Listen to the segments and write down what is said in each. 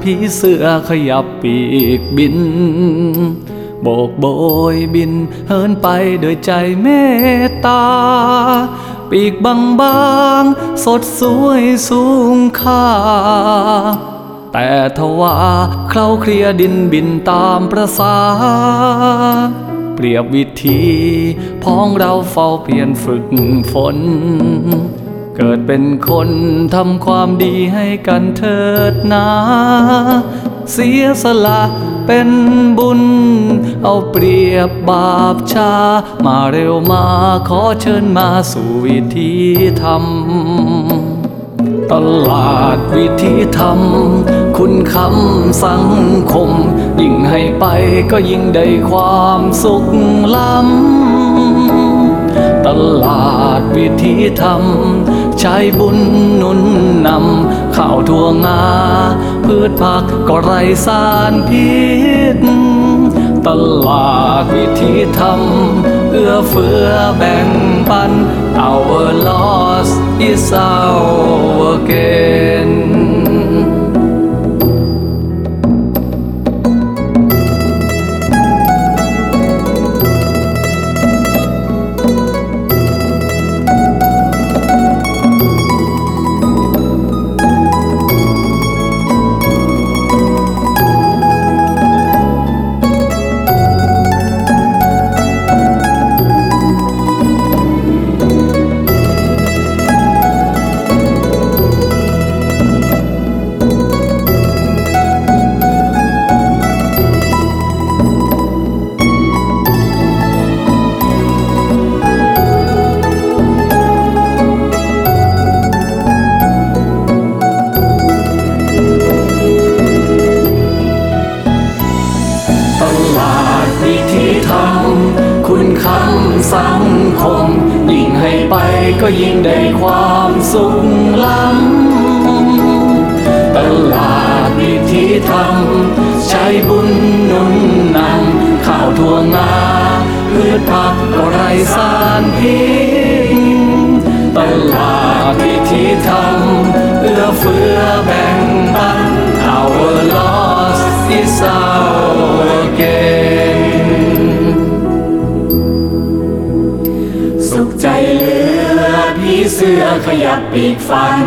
ผีเสือขยับปีกบิน โบกโบยบิน เหินไปโดยใจเมตตา ปีกบางบางๆสดสวยสูงค่า แต่ทว่าเคล้าเคลียดินบินตามประสาเปรียบวิธีพ้องเราเฝ้าเพียรฝึกฝน เกิดเป็นคนทำความดีให้กันเถิดนาเสียสละเป็นบุญ เอาเปรียบบาปชา มาเร็วมาขอเชิญมาสู่วิธีธรรม ตลาดวิธีธรรม คุณคำสังคม ยิ่งให้ไปก็ยิ่งได้ความสุขล้ำ ตลาดวิธีธรรม ใช้บุญหนุนนำข้าวทั่วงา พืชผักก็ไรสารพิษ ตลาดวิธีทำเอื้อเฟื้อแบ่งปัน our loss is our gain ตลาดวิธีธรรมคุณคำสังคม ยิ่งให้ไปก็ยิ่งได้ความสุขล้ำตลาดวิธีธรรมใช้บุญนุนนำข้าวทั่วงาพืชผักก็ไรสารพิษตลาดวิธีธรรมเอื้อเฟื้อแบ่งปัน our loss is ีเสื้อขยับปีกฝัน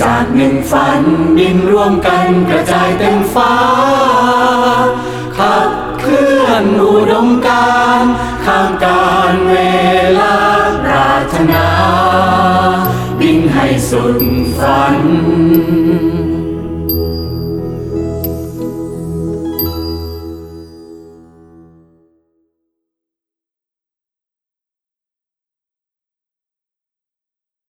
จากหนึ่งฝันบินร่วมกันกระจายเต็มฟ้า ขับเคลื่อนอุดมการข้ามการเวลารารนา บินให้สุดฝัน